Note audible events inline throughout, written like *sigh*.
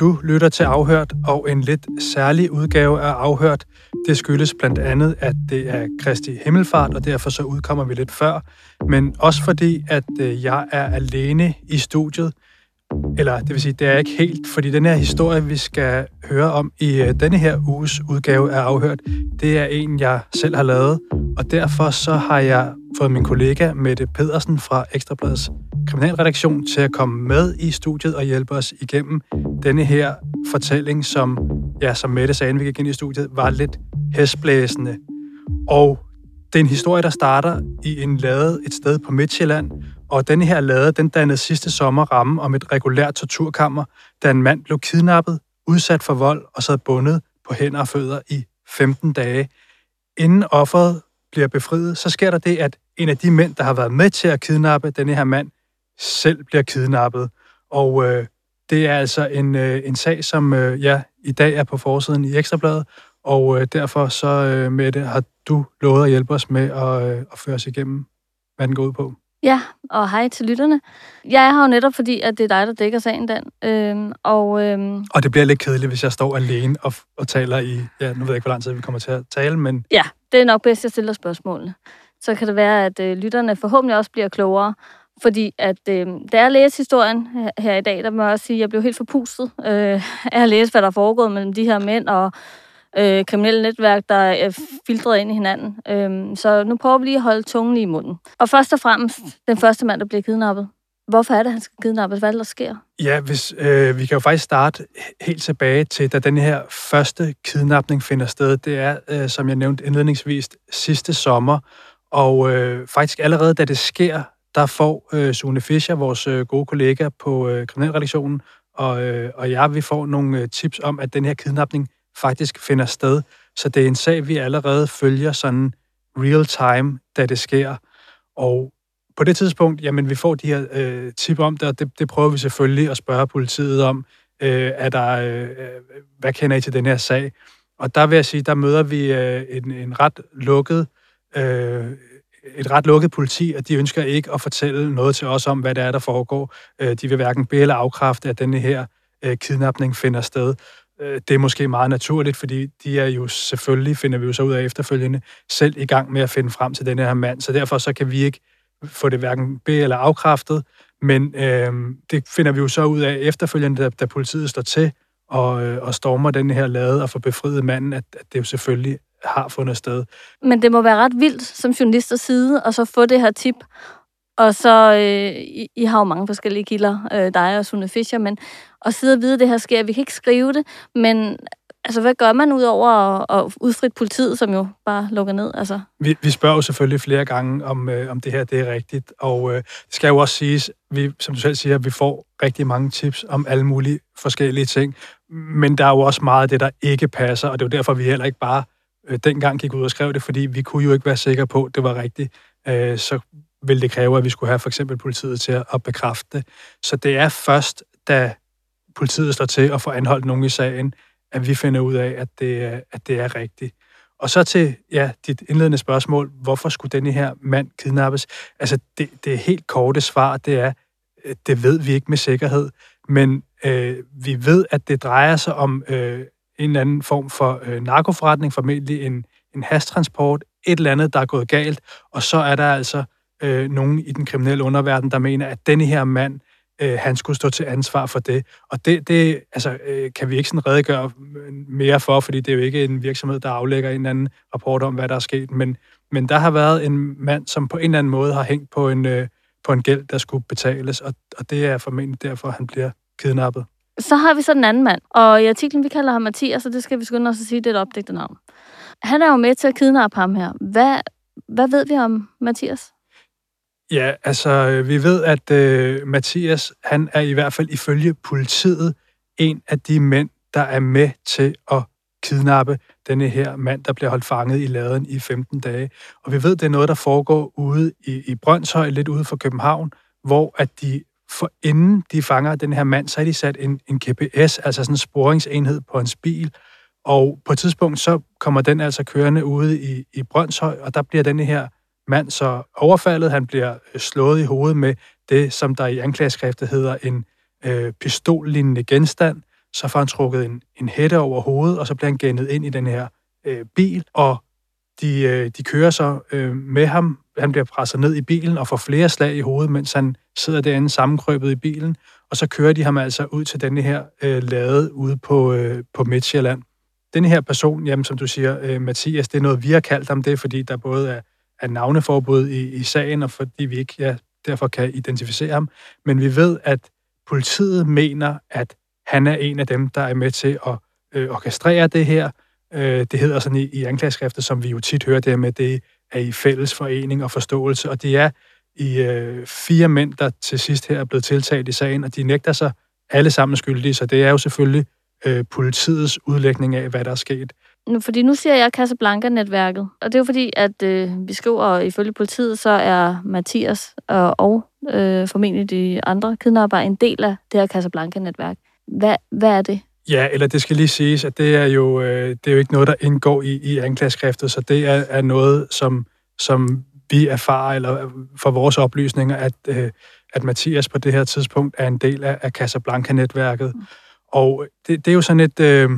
Du lytter til Afhørt, og en lidt særlig udgave af Afhørt. Det skyldes blandt andet, at det er Kristi Himmelfart, og derfor så udkommer vi lidt før. Men også fordi, at øh, jeg er alene i studiet. Eller det vil sige, det er ikke helt, fordi den her historie, vi skal høre om i øh, denne her uges udgave af Afhørt, det er en, jeg selv har lavet. Og derfor så har jeg fået min kollega Mette Pedersen fra Ekstrabladets kriminalredaktion til at komme med i studiet og hjælpe os igennem denne her fortælling, som, ja, som Mette sagde, vi gik ind i studiet, var lidt hestblæsende. Og det er en historie, der starter i en lade et sted på Midtjylland, og den her lade, den dannede sidste sommer ramme om et regulært torturkammer, da en mand blev kidnappet, udsat for vold og sad bundet på hænder og fødder i 15 dage. Inden offeret bliver befriet, så sker der det, at en af de mænd, der har været med til at kidnappe denne her mand, selv bliver kidnappet. Og øh, det er altså en, øh, en sag, som øh, ja, i dag er på forsiden i Ekstrabladet, og øh, derfor så, øh, Mette, har du lovet at hjælpe os med at, øh, at føre os igennem, hvad den går ud på. Ja, og hej til lytterne. Jeg er her jo netop, fordi at det er dig, der dækker sagen, Dan. Øhm, og, øhm, og det bliver lidt kedeligt, hvis jeg står alene og, og taler i... Ja, nu ved jeg ikke, hvor lang tid vi kommer til at tale, men... Ja, det er nok bedst, at jeg stiller spørgsmålene. Så kan det være, at øh, lytterne forhåbentlig også bliver klogere. Fordi at øh, da jeg læste historien her, i dag, der må jeg også sige, at jeg blev helt forpustet øh, af at læse, hvad der er foregået mellem de her mænd og øh, kriminelle netværk, der øh, er filtreret ind i hinanden. Øh, så nu prøver vi lige at holde tungen i munden. Og først og fremmest, den første mand, der bliver kidnappet. Hvorfor er det, han skal kidnappes? Hvad er det, der sker? Ja, hvis, øh, vi kan jo faktisk starte helt tilbage til, da den her første kidnapning finder sted. Det er, øh, som jeg nævnte indledningsvis, sidste sommer. Og øh, faktisk allerede da det sker, der får øh, Sune Fischer, vores øh, gode kollega på øh, kriminalredaktionen, og, øh, og jeg, vi får nogle øh, tips om, at den her kidnapning faktisk finder sted. Så det er en sag, vi allerede følger sådan real time, da det sker. Og på det tidspunkt, jamen vi får de her øh, tip om det, og det, det prøver vi selvfølgelig at spørge politiet om, øh, er der, øh, øh, hvad kender I til den her sag? Og der vil jeg sige, der møder vi øh, en, en ret lukket øh, et ret lukket politi, og de ønsker ikke at fortælle noget til os om, hvad det er, der foregår. Øh, de vil hverken bede eller afkræfte, at denne her øh, kidnapning finder sted. Øh, det er måske meget naturligt, fordi de er jo selvfølgelig, finder vi jo så ud af efterfølgende, selv i gang med at finde frem til den her mand. Så derfor så kan vi ikke få det hverken be- eller afkræftet, men øh, det finder vi jo så ud af efterfølgende, da, da politiet står til og, øh, og stormer den her lade og får befriet manden, at, at det jo selvfølgelig har fundet sted. Men det må være ret vildt som journalister side, og så få det her tip. Og så, øh, I, I har jo mange forskellige kilder, øh, dig og Sune Fischer, men at sidde og vide, at det her sker, vi kan ikke skrive det, men altså, hvad gør man ud over at, at udfrit politiet, som jo bare lukker ned? Altså? Vi, vi spørger jo selvfølgelig flere gange, om, øh, om det her det er rigtigt, og øh, det skal jo også siges, vi, som du selv siger, vi får rigtig mange tips om alle mulige forskellige ting, men der er jo også meget af det, der ikke passer, og det er jo derfor, vi heller ikke bare øh, dengang gik ud og skrev det, fordi vi kunne jo ikke være sikre på, at det var rigtigt. Øh, så ville det kræve, at vi skulle have for eksempel politiet til at, bekræfte det. Så det er først, da politiet slår til at få anholdt nogen i sagen, at vi finder ud af, at det, at det er rigtigt. Og så til ja, dit indledende spørgsmål, hvorfor skulle denne her mand kidnappes? Altså, det, det helt korte svar, det er, øh, det ved vi ikke med sikkerhed, men øh, vi ved, at det drejer sig om øh, en eller anden form for øh, narkoforretning, formentlig en, en hastransport, et eller andet, der er gået galt, og så er der altså øh, nogen i den kriminelle underverden, der mener, at denne her mand, øh, han skulle stå til ansvar for det. Og det, det altså, øh, kan vi ikke sådan redegøre øh, mere for, fordi det er jo ikke en virksomhed, der aflægger en eller anden rapport om, hvad der er sket, men, men der har været en mand, som på en eller anden måde har hængt på en, øh, på en gæld, der skulle betales, og, og det er formentlig derfor, han bliver kidnappet. Så har vi så den anden mand, og i artiklen, vi kalder ham Mathias, og det skal vi skynde os at sige, det er et opdigtet navn. Han er jo med til at kidnappe ham her. Hvad, hvad ved vi om Mathias? Ja, altså, øh, vi ved, at øh, Mathias, han er i hvert fald ifølge politiet en af de mænd, der er med til at kidnappe denne her mand, der bliver holdt fanget i laden i 15 dage. Og vi ved, det er noget, der foregår ude i, i Brøndshøj, lidt ude for København, hvor at de for inden de fanger den her mand, så har de sat en, en GPS, altså sådan en sporingsenhed på hans bil, og på et tidspunkt, så kommer den altså kørende ude i, i Brøndshøj, og der bliver denne her mand så overfaldet. Han bliver øh, slået i hovedet med det, som der i anklageskriftet hedder en øh, pistollignende genstand, så får han trukket en, en hætte over hovedet, og så bliver han gennet ind i den her øh, bil, og de, øh, de kører så øh, med ham. Han bliver presset ned i bilen og får flere slag i hovedet, mens han sidder derinde sammenkrøbet i bilen, og så kører de ham altså ud til denne her øh, lade ude på, øh, på Midtjylland. Denne her person, jamen, som du siger, øh, Mathias, det er noget, vi har kaldt ham det, fordi der både er, af navneforbud i, i sagen, og fordi vi ikke ja, derfor kan identificere ham. Men vi ved, at politiet mener, at han er en af dem, der er med til at øh, orkestrere det her. Øh, det hedder sådan i, i anklageskriftet, som vi jo tit hører det med, det er i fælles forening og forståelse, og det er i øh, fire mænd, der til sidst her er blevet tiltalt i sagen, og de nægter sig alle sammen skyldige, så det er jo selvfølgelig øh, politiets udlægning af, hvad der er sket. Nu, fordi nu siger jeg Casablanca-netværket, og det er jo fordi, at øh, vi skriver, ifølge politiet, så er Mathias og, og øh, formentlig de andre kidnapper en del af det her Casablanca-netværk. Hvad, hvad er det? Ja, eller det skal lige siges, at det er jo, øh, det er jo ikke noget, der indgår i, i anklageskriftet, så det er, er noget, som, som vi erfarer, eller for vores oplysninger, at, øh, at Mathias på det her tidspunkt er en del af, af Casablanca-netværket. Mm. Og det, det er jo sådan et... Øh,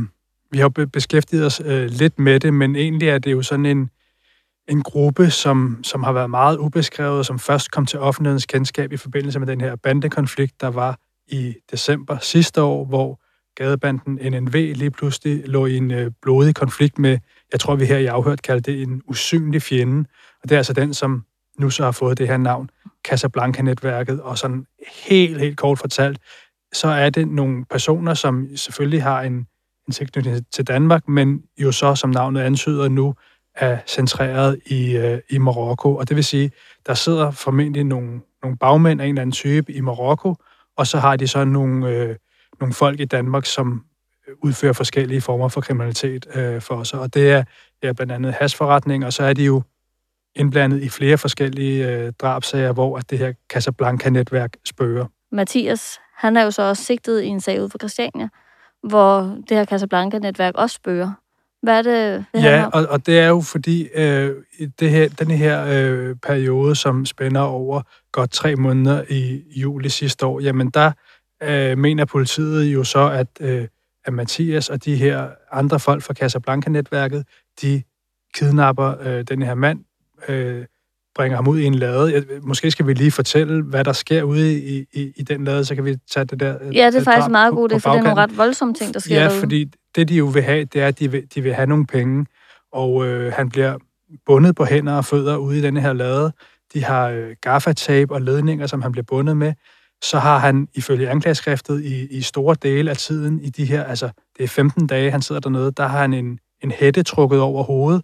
vi har beskæftiget os øh, lidt med det, men egentlig er det jo sådan en, en gruppe, som, som har været meget ubeskrevet, som først kom til offentlighedens kendskab i forbindelse med den her bandekonflikt, der var i december sidste år, hvor gadebanden NNV lige pludselig lå i en øh, blodig konflikt med, jeg tror vi her i afhørt kaldte det en usynlig fjende, og det er altså den, som nu så har fået det her navn, Casablanca-netværket, og sådan helt, helt kort fortalt, så er det nogle personer, som selvfølgelig har en, en tilknytning til Danmark, men jo så, som navnet antyder nu, er centreret i, øh, i Marokko. Og det vil sige, der sidder formentlig nogle, nogle bagmænd af en eller anden type i Marokko, og så har de så nogle, øh, nogle folk i Danmark, som øh, udfører forskellige former for kriminalitet øh, for os. Og det er ja, blandt andet hasforretning, og så er de jo indblandet i flere forskellige øh, drabsager, hvor at det her Casablanca-netværk spørger. Mathias, han er jo så også sigtet i en sag ud for Christiania, hvor det her Casablanca-netværk også spørger. Hvad er det, det Ja, og, og det er jo fordi, øh, det her, den her øh, periode, som spænder over godt tre måneder i juli sidste år, jamen der øh, mener politiet jo så, at, øh, at Mathias og de her andre folk fra Casablanca-netværket, de kidnapper øh, den her mand, øh, bringer ham ud i en lade. Måske skal vi lige fortælle, hvad der sker ude i, i, i den lade, så kan vi tage det der... Ja, det er faktisk meget godt, for det er nogle ret voldsomme ting, der sker Ja, derude. fordi det, de jo vil have, det er, at de vil, de vil have nogle penge, og øh, han bliver bundet på hænder og fødder ude i denne her lade. De har øh, gaffatape og ledninger, som han bliver bundet med. Så har han ifølge anklageskriftet i, i store dele af tiden, i de her, altså det er 15 dage, han sidder dernede, der har han en, en hætte trukket over hovedet,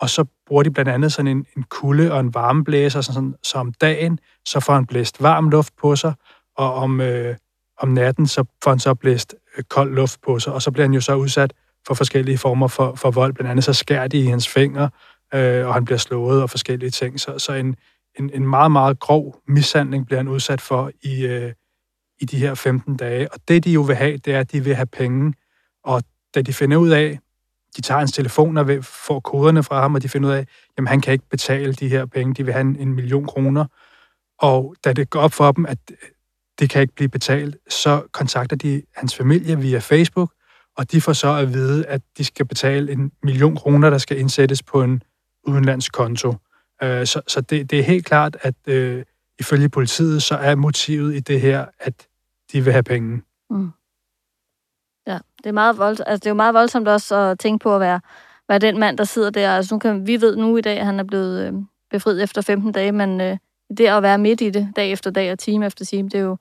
og så bruger de blandt andet sådan en, en kulde og en varmeblæser, sådan, så om dagen, så får han blæst varm luft på sig, og om, øh, om natten, så får han så blæst øh, kold luft på sig, og så bliver han jo så udsat for forskellige former for, for vold. Blandt andet så skærer de i hans fingre, øh, og han bliver slået og forskellige ting. Så, så en, en, en meget, meget grov mishandling bliver han udsat for i, øh, i de her 15 dage. Og det, de jo vil have, det er, at de vil have penge. Og da de finder ud af, de tager hans telefoner, får koderne fra ham, og de finder ud af, jamen han kan ikke betale de her penge, de vil have en, en million kroner. Og da det går op for dem, at øh, det kan ikke blive betalt, så kontakter de hans familie via Facebook, og de får så at vide, at de skal betale en million kroner, der skal indsættes på en udenlandskonto. Øh, så så det, det er helt klart, at øh, ifølge politiet, så er motivet i det her, at de vil have penge. Mm. Ja, det er, meget voldsomt. Altså, det er jo meget voldsomt også at tænke på at være, være den mand, der sidder der. Altså, nu kan, vi ved nu i dag, at han er blevet øh, befriet efter 15 dage, men øh, det at være midt i det, dag efter dag og time efter time, det er jo,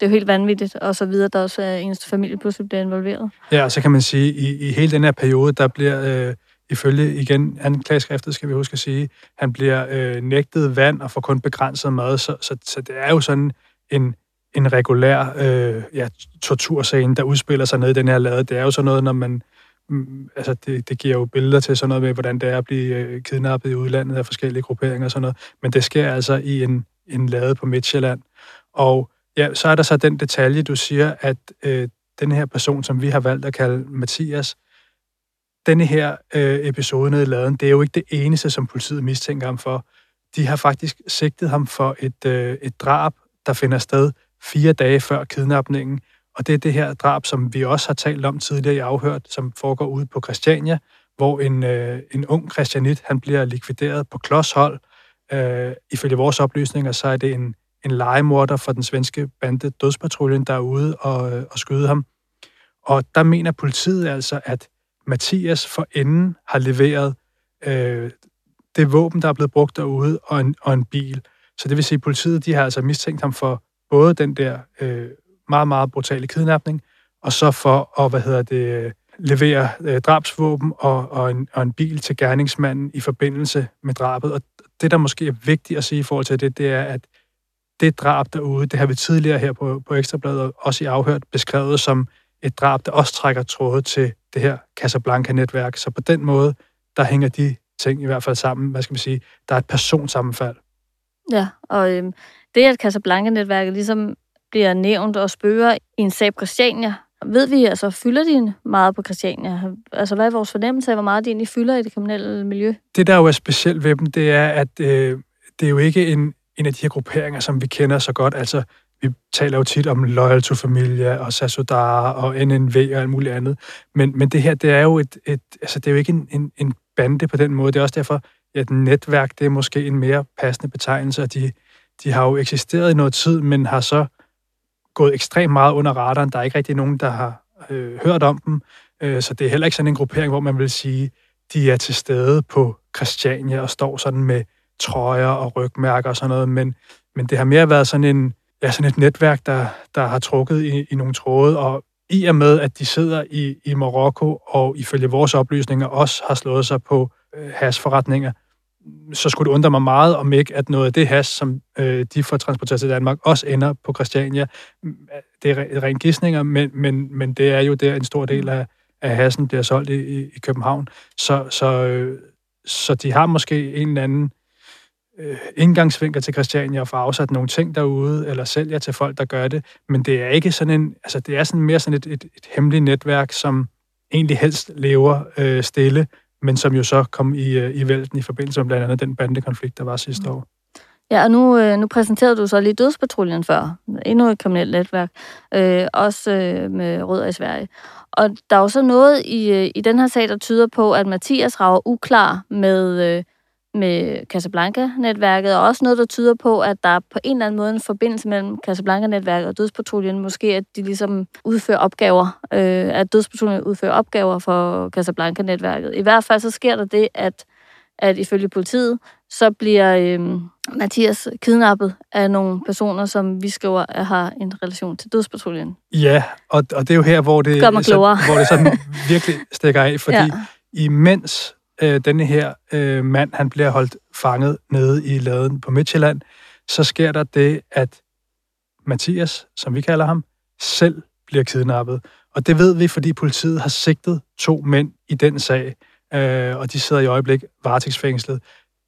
det er jo helt vanvittigt, og så videre, der også er ens familie pludselig bliver involveret. Ja, og så kan man sige, i, i hele den her periode, der bliver øh, ifølge igen anklageskriftet, skal vi huske at sige, han bliver øh, nægtet vand og får kun begrænset mad, så, så, så det er jo sådan en, en regulær øh, ja, torturscene, der udspiller sig ned i den her lade. Det er jo sådan noget, når man mm, altså det, det giver jo billeder til sådan noget med, hvordan det er at blive øh, kidnappet i udlandet af forskellige grupperinger og sådan noget. Men det sker altså i en, en lade på Midtjylland. Og ja, så er der så den detalje, du siger, at øh, den her person, som vi har valgt at kalde Mathias, denne her øh, episode nede i laden, det er jo ikke det eneste, som politiet mistænker ham for. De har faktisk sigtet ham for et, øh, et drab, der finder sted fire dage før kidnapningen, og det er det her drab, som vi også har talt om tidligere i afhørt, som foregår ude på Christiania, hvor en, øh, en ung christianit, han bliver likvideret på klodshold. Øh, ifølge vores oplysninger, så er det en, en legemorder for den svenske bande Dødspatruljen, der er ude og, øh, og skyde ham. Og der mener politiet altså, at Mathias for enden har leveret øh, det våben, der er blevet brugt derude, og en, og en bil. Så det vil sige, at politiet de har altså mistænkt ham for både den der øh, meget, meget brutale kidnapning, og så for at, hvad hedder det, levere øh, drabsvåben og, og, en, og en bil til gerningsmanden i forbindelse med drabet. Og det, der måske er vigtigt at sige i forhold til det, det er, at det drab derude, det har vi tidligere her på, på Ekstrabladet, også i afhørt, beskrevet som et drab, der også trækker tråde til det her Casablanca-netværk. Så på den måde, der hænger de ting i hvert fald sammen. Hvad skal man sige? Der er et personsammenfald. Ja, og øhm, det, at Casablanca-netværket ligesom bliver nævnt og spørger i en sag på Christiania, ved vi, altså fylder de meget på Christiania? Altså hvad er vores fornemmelse af, hvor meget de egentlig fylder i det kriminelle miljø? Det, der jo er specielt ved dem, det er, at øh, det er jo ikke en, en af de her grupperinger, som vi kender så godt. Altså, vi taler jo tit om Loyal to Familia og Sasodara og NNV og alt muligt andet. Men, men det her, det er jo et, et altså, det er jo ikke en, en, en bande på den måde. Det er også derfor, at netværk, det er måske en mere passende betegnelse, og de, de har jo eksisteret i noget tid, men har så gået ekstremt meget under radaren. Der er ikke rigtig nogen, der har øh, hørt om dem, øh, så det er heller ikke sådan en gruppering, hvor man vil sige, de er til stede på Christiania og står sådan med trøjer og rygmærker og sådan noget, men, men det har mere været sådan, en, ja, sådan et netværk, der, der har trukket i, i nogle tråde, og i og med, at de sidder i, i Marokko og ifølge vores oplysninger også har slået sig på øh, hasforretninger, så skulle det undre mig meget, om ikke at noget af det has, som øh, de får transporteret til Danmark, også ender på Christiania. Det er rent gidsninger, men, men, men det er jo der en stor del af, af hassen bliver solgt i, i København. Så, så, øh, så de har måske en eller anden øh, indgangsvinkel til Christiania og får afsat nogle ting derude, eller sælger til folk, der gør det. Men det er ikke sådan en, altså det er sådan mere sådan et, et, et hemmeligt netværk, som egentlig helst lever øh, stille, men som jo så kom i, øh, i vælten i forbindelse med blandt andet den bandekonflikt, der var sidste mm. år. Ja, og nu, øh, nu præsenterede du så lige Dødspatruljen før. Endnu et kriminelt netværk. Øh, også øh, med rødder i Sverige. Og der er jo så noget i, øh, i den her sag, der tyder på, at Mathias rager uklar med, øh, med Casablanca-netværket, og også noget, der tyder på, at der er på en eller anden måde en forbindelse mellem Casablanca-netværket og Dødspatruljen. Måske at de ligesom udfører opgaver, øh, at Dødspatruljen udfører opgaver for Casablanca-netværket. I hvert fald så sker der det, at, at ifølge politiet, så bliver øh, Mathias kidnappet af nogle personer, som vi skriver har en relation til Dødspatruljen. Ja, og, og det er jo her, hvor det, så, hvor det sådan *laughs* virkelig stikker af, fordi ja. imens øh, denne her øh, mand, han bliver holdt fanget nede i laden på Midtjylland, så sker der det, at Mathias, som vi kalder ham, selv bliver kidnappet. Og det ved vi, fordi politiet har sigtet to mænd i den sag, øh, og de sidder i øjeblik varetægtsfængslet.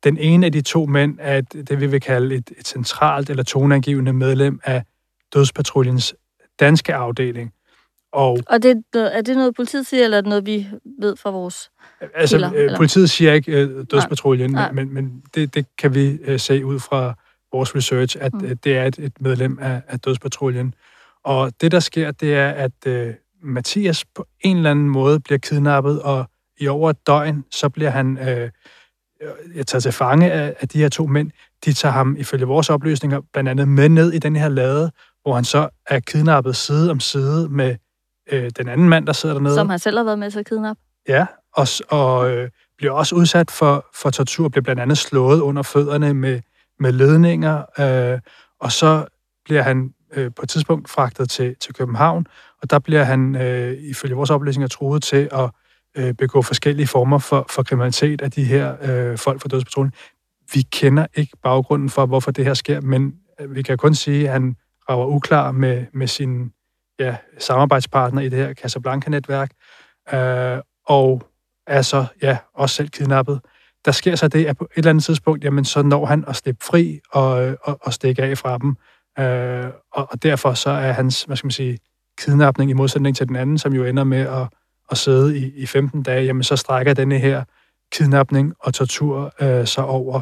Den ene af de to mænd er et, det, vi vil kalde et, et centralt eller toneangivende medlem af Dødspatruljens danske afdeling. Og, og det, er det noget, politiet siger, eller er det noget, vi ved fra vores Altså, kilder, øh, politiet siger ikke øh, dødspatruljen, Nej. men, men det, det kan vi øh, se ud fra vores research, at mm. øh, det er et, et medlem af, af dødspatruljen. Og det, der sker, det er, at øh, Mathias på en eller anden måde bliver kidnappet, og i over et døgn, så bliver han øh, jeg tager til fange af, af de her to mænd. De tager ham, ifølge vores oplysninger, blandt andet med ned i den her lade, hvor han så er kidnappet side om side med øh, den anden mand, der sidder dernede. Som han selv har været med til at kidnappe. Ja, og, og øh, bliver også udsat for, for tortur, bliver blandt andet slået under fødderne med, med ledninger, øh, og så bliver han øh, på et tidspunkt fragtet til, til København, og der bliver han øh, ifølge vores oplysninger truet til at øh, begå forskellige former for, for kriminalitet af de her øh, folk fra dødspatruljen. Vi kender ikke baggrunden for, hvorfor det her sker, men øh, vi kan kun sige, at han rager uklar med, med sin ja, samarbejdspartner i det her Casablanca-netværk, øh, og er så ja, også selv kidnappet. Der sker så det, at på et eller andet tidspunkt, jamen, så når han at slippe fri og, og, og stikke af fra dem. Øh, og, og derfor så er hans, hvad skal man sige, kidnapning i modsætning til den anden, som jo ender med at, at sidde i, i 15 dage, jamen så strækker denne her kidnapning og tortur øh, så over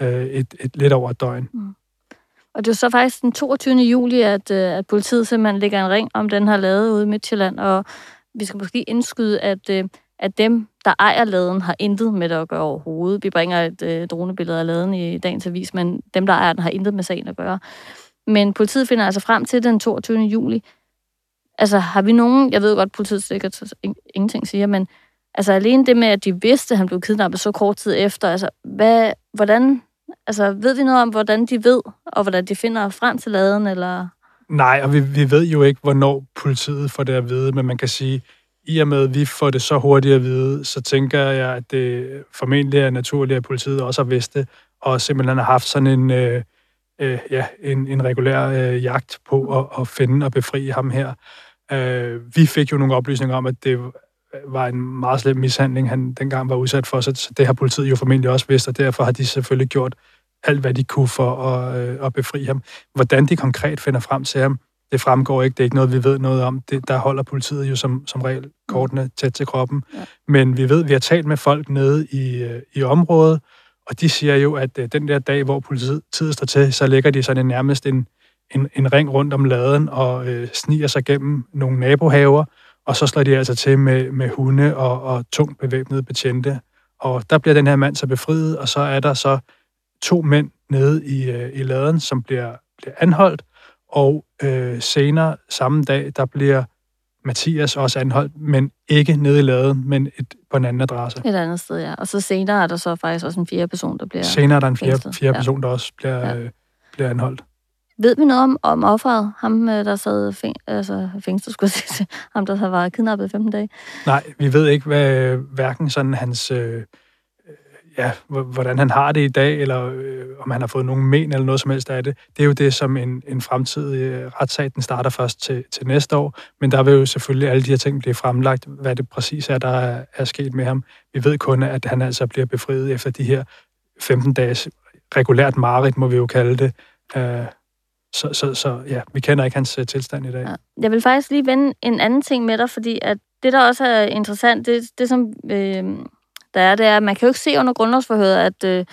øh, et, et lidt over et døgn. Mm. Og det er så faktisk den 22. juli, at, øh, at politiet simpelthen lægger en ring om den her lade ude i Midtjylland, og vi skal måske indskyde, at, øh, at dem, der ejer laden, har intet med det at gøre overhovedet. Vi bringer et øh, dronebillede af laden i dagens avis, men dem, der ejer den, har intet med sagen at gøre. Men politiet finder altså frem til den 22. juli. Altså, har vi nogen... Jeg ved godt, politiet sikkert ingenting siger, men altså alene det med, at de vidste, at han blev kidnappet så kort tid efter, altså, hvad, hvordan... Altså, ved vi noget om, hvordan de ved, og hvordan de finder frem til laden, eller... Nej, og vi, vi ved jo ikke, hvornår politiet får det at vide, men man kan sige, i og med, at vi får det så hurtigt at vide, så tænker jeg, at det formentlig er naturligt, at politiet også har vidst det, og simpelthen har haft sådan en, øh, øh, ja, en, en regulær øh, jagt på at, at finde og befri ham her. Øh, vi fik jo nogle oplysninger om, at det var en meget slem mishandling, han dengang var udsat for, så det har politiet jo formentlig også vidst, og derfor har de selvfølgelig gjort alt, hvad de kunne for at, øh, at befri ham. Hvordan de konkret finder frem til ham, det fremgår ikke. Det er ikke noget, vi ved noget om. Det, der holder politiet jo som, som regel kortene tæt til kroppen. Ja. Men vi ved, vi har talt med folk nede i, øh, i området, og de siger jo, at øh, den der dag, hvor politiet står til, så lægger de sådan en, nærmest en, en, en ring rundt om laden og øh, sniger sig gennem nogle nabohaver, og så slår de altså til med, med hunde og, og tungt bevæbnede betjente. Og der bliver den her mand så befriet, og så er der så to mænd nede i, øh, i laden, som bliver, bliver anholdt, og øh, senere samme dag, der bliver Mathias også anholdt, men ikke nede i laden, men et, på en anden adresse. Et andet sted, ja. Og så senere er der så faktisk også en fjerde person, der bliver Senere er der en fjerde, fjerde ja. person, der også bliver, ja. øh, bliver anholdt. Ved vi noget om, om offeret? Ham, øh, der sad fæng, altså, fængsel, skulle jeg *laughs* sige. Ham, der havde været kidnappet 15 dage? Nej, vi ved ikke, hvad hverken sådan hans... Øh, øh ja, hvordan han har det i dag, eller øh, om han har fået nogen men eller noget som helst af det. Det er jo det, som en, en fremtidig øh, retssag, den starter først til, til næste år, men der vil jo selvfølgelig alle de her ting blive fremlagt, hvad det præcis er, der er, er sket med ham. Vi ved kun, at han altså bliver befriet efter de her 15 dages regulært mareridt, må vi jo kalde det. Øh, så, så, så ja, vi kender ikke hans uh, tilstand i dag. Ja. Jeg vil faktisk lige vende en anden ting med dig, fordi at det, der også er interessant, det, det som øh, der er, det er, at man kan jo ikke se under grundlovsforhøret, at, øh,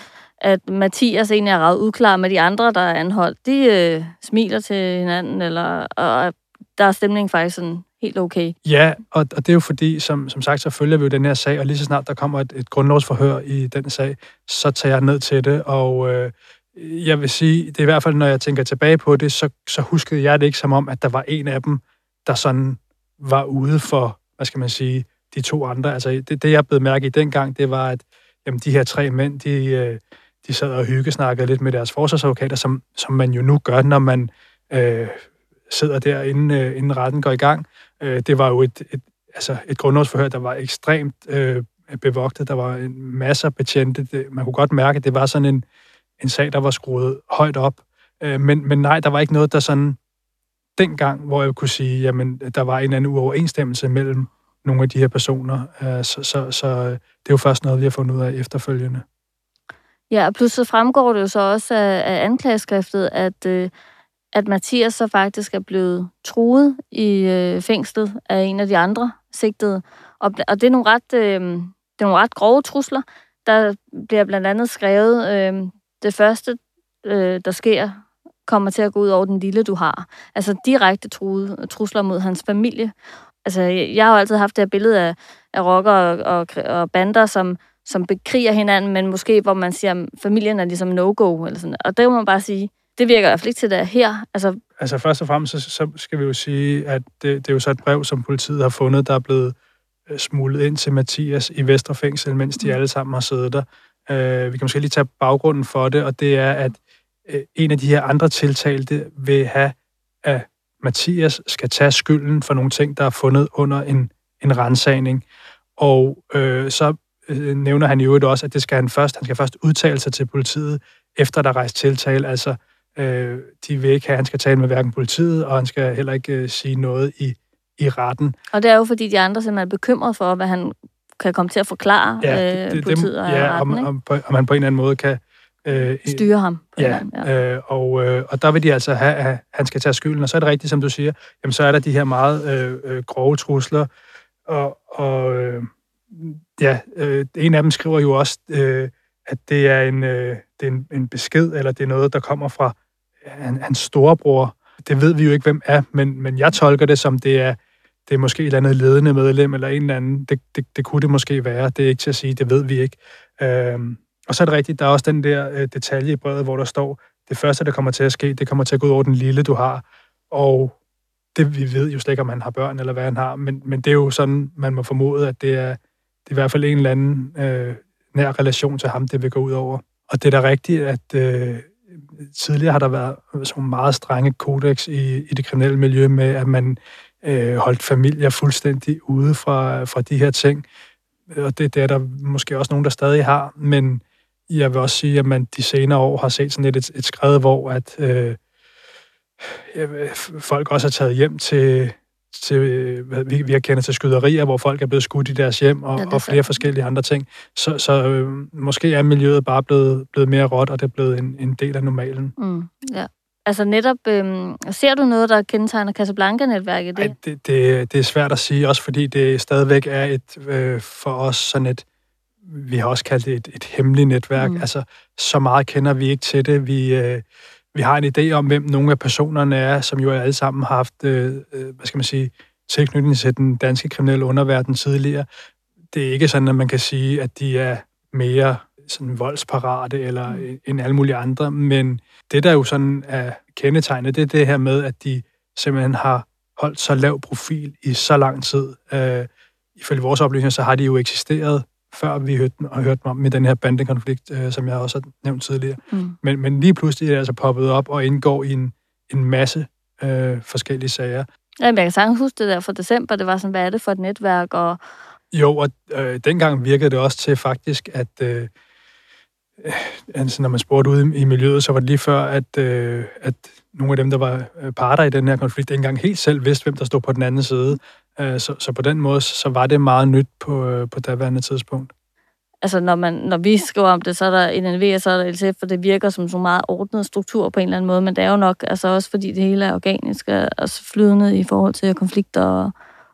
at Mathias egentlig er ret udklar med de andre, der er anholdt. De øh, smiler til hinanden, eller, og der er stemningen faktisk sådan helt okay. Ja, og, og det er jo fordi, som, som sagt, så følger vi jo den her sag, og lige så snart der kommer et, et grundlovsforhør i den sag, så tager jeg ned til det, og øh, jeg vil sige, det er i hvert fald, når jeg tænker tilbage på det, så, så huskede jeg det ikke som om, at der var en af dem, der sådan var ude for, hvad skal man sige, de to andre. Altså, det, det jeg blev mærke i dengang, det var, at jamen, de her tre mænd, de, øh, de sad og hyggesnakkede lidt med deres forsvarsadvokater, som, som man jo nu gør, når man øh, sidder der, inden, øh, inden retten går i gang. Øh, det var jo et, et, altså et grundlovsforhør, der var ekstremt øh, bevogtet. Der var en masse betjente. Det, man kunne godt mærke, at det var sådan en, en sag, der var skruet højt op. Øh, men, men nej, der var ikke noget, der sådan dengang, hvor jeg kunne sige, jamen, der var en anden uoverensstemmelse mellem nogle af de her personer. Øh, så, så, så øh, det er jo først noget, vi har fundet ud af efterfølgende. Ja, og pludselig fremgår det jo så også af, af anklageskriftet, at, øh, at Mathias så faktisk er blevet truet i øh, fængslet af en af de andre sigtede. Og, og det, er nogle ret, øh, det er nogle ret grove trusler. Der bliver blandt andet skrevet, øh, det første, øh, der sker, kommer til at gå ud over den lille, du har. Altså direkte truet, trusler mod hans familie altså, jeg har jo altid haft det her billede af, af rocker og, og, og bander, som, som bekriger hinanden, men måske hvor man siger, at familien er ligesom no-go. Eller sådan. Og det må man bare sige, det virker i hvert fald ikke til det her. Altså, altså først og fremmest, så, så skal vi jo sige, at det, det er jo så et brev, som politiet har fundet, der er blevet øh, smuglet ind til Mathias i Vesterfængsel, mens de mm. alle sammen har siddet der. Øh, vi kan måske lige tage baggrunden for det, og det er, at øh, en af de her andre tiltalte vil have, at Mathias skal tage skylden for nogle ting, der er fundet under en, en rensagning. Og øh, så øh, nævner han i øvrigt også, at det skal han først, han skal først udtale sig til politiet, efter der er rejst tiltale. Altså, øh, de vil ikke have, at han skal tale med hverken politiet, og han skal heller ikke øh, sige noget i, i retten. Og det er jo, fordi de andre simpelthen er bekymret for, hvad han kan komme til at forklare ja, det, øh, politiet dem, og ja, retten. Om, om, om han på en eller anden måde kan øh, styre ham. Ja, ja. Øh, og, øh, og der vil de altså have, at han skal tage skylden. Og så er det rigtigt, som du siger, jamen så er der de her meget øh, øh, grove trusler. Og, og øh, ja, øh, en af dem skriver jo også, øh, at det er, en, øh, det er en, en besked, eller det er noget, der kommer fra hans storebror. Det ved vi jo ikke, hvem er, men, men jeg tolker det som, det er, det er måske et eller andet ledende medlem, eller en eller anden. Det, det, det kunne det måske være. Det er ikke til at sige, det ved vi ikke. Øhm, og så er det rigtigt, der er også den der øh, detalje i brevet, hvor der står, det første, der kommer til at ske, det kommer til at gå ud over den lille, du har. Og det, vi ved jo slet ikke, om han har børn, eller hvad han har, men, men det er jo sådan, man må formode, at det er, det er i hvert fald en eller anden øh, nær relation til ham, det vil gå ud over. Og det er da rigtigt, at øh, tidligere har der været så meget strenge kodex i, i det kriminelle miljø med, at man øh, holdt familier fuldstændig ude fra, fra de her ting. Og det, det er der måske også nogen, der stadig har, men jeg vil også sige, at man de senere år har set sådan et, et, et skred, hvor at øh, folk også har taget hjem til, til vi, vi har kendt til skyderier, hvor folk er blevet skudt i deres hjem, og, ja, og flere forskellige andre ting. Så, så øh, måske er miljøet bare blevet, blevet mere råt, og det er blevet en, en del af normalen. Mm, ja. Altså netop, øh, ser du noget, der kendetegner Casablanca-netværket? Det? Ej, det, det, det er svært at sige, også fordi det stadigvæk er et øh, for os sådan et, vi har også kaldt det et, et hemmeligt netværk. Mm. Altså, så meget kender vi ikke til det. Vi, øh, vi har en idé om, hvem nogle af personerne er, som jo alle sammen har haft, øh, øh, hvad skal man sige, tilknytning til den danske kriminelle underverden tidligere. Det er ikke sådan, at man kan sige, at de er mere sådan voldsparate eller mm. end alle mulige andre, men det, der jo sådan er kendetegnet, det er det her med, at de simpelthen har holdt så lav profil i så lang tid. Øh, ifølge vores oplysninger, så har de jo eksisteret før vi hørte, og hørte om med den her bandekonflikt, øh, som jeg også har nævnt tidligere. Mm. Men, men lige pludselig er det altså poppet op og indgår i en, en masse øh, forskellige sager. Ja, jeg kan sagtens huske det der fra december. Det var sådan, hvad er det for et netværk? Og... Jo, og øh, dengang virkede det også til faktisk, at øh, Øh, altså, når man spurgte ud i, miljøet, så var det lige før, at, øh, at nogle af dem, der var øh, parter i den her konflikt, ikke engang helt selv vidste, hvem der stod på den anden side. Øh, så, så på den måde, så var det meget nyt på, øh, på daværende tidspunkt. Altså, når, man, når vi skriver om det, så er der NNV, og så er der LTF, for det virker som så meget ordnet struktur på en eller anden måde, men det er jo nok altså også, fordi det hele er organisk og altså flydende i forhold til konflikter og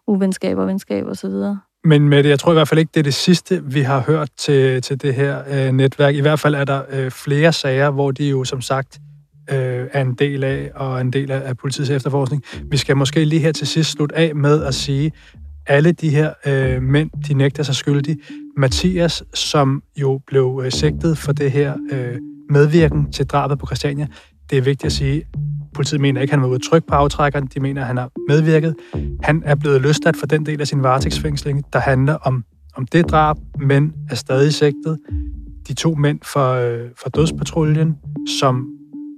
uvenskaber, venskaber og så videre. Men med det, jeg tror i hvert fald ikke, det er det sidste, vi har hørt til, til det her øh, netværk. I hvert fald er der øh, flere sager, hvor de jo som sagt øh, er en del af, og en del af, af politiets efterforskning. Vi skal måske lige her til sidst slutte af med at sige, alle de her øh, mænd, de nægter sig skyldige. Mathias, som jo blev øh, sigtet for det her øh, medvirken til drabet på Christiania, det er vigtigt at sige, politiet mener ikke, at han var ude tryk på aftrækkeren. De mener, at han har medvirket. Han er blevet løsladt for den del af sin varetægtsfængsling, der handler om, om det drab, men er stadig sigtet. De to mænd fra, øh, fra dødspatruljen, som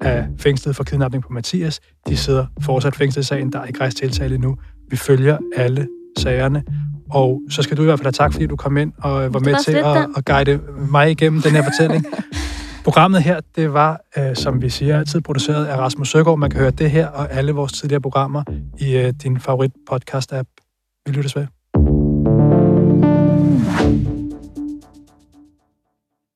er fængslet for kidnapning på Mathias. De sidder fortsat fængslet i sagen. Der er ikke rejst tiltale endnu. Vi følger alle sagerne. Og så skal du i hvert fald have tak, fordi du kom ind og var med til at, at guide mig igennem den her fortælling. *laughs* Programmet her, det var, øh, som vi siger, altid produceret af Rasmus Søgaard. Man kan høre det her og alle vores tidligere programmer i øh, din favorit podcast-app. Vi lyttes ved.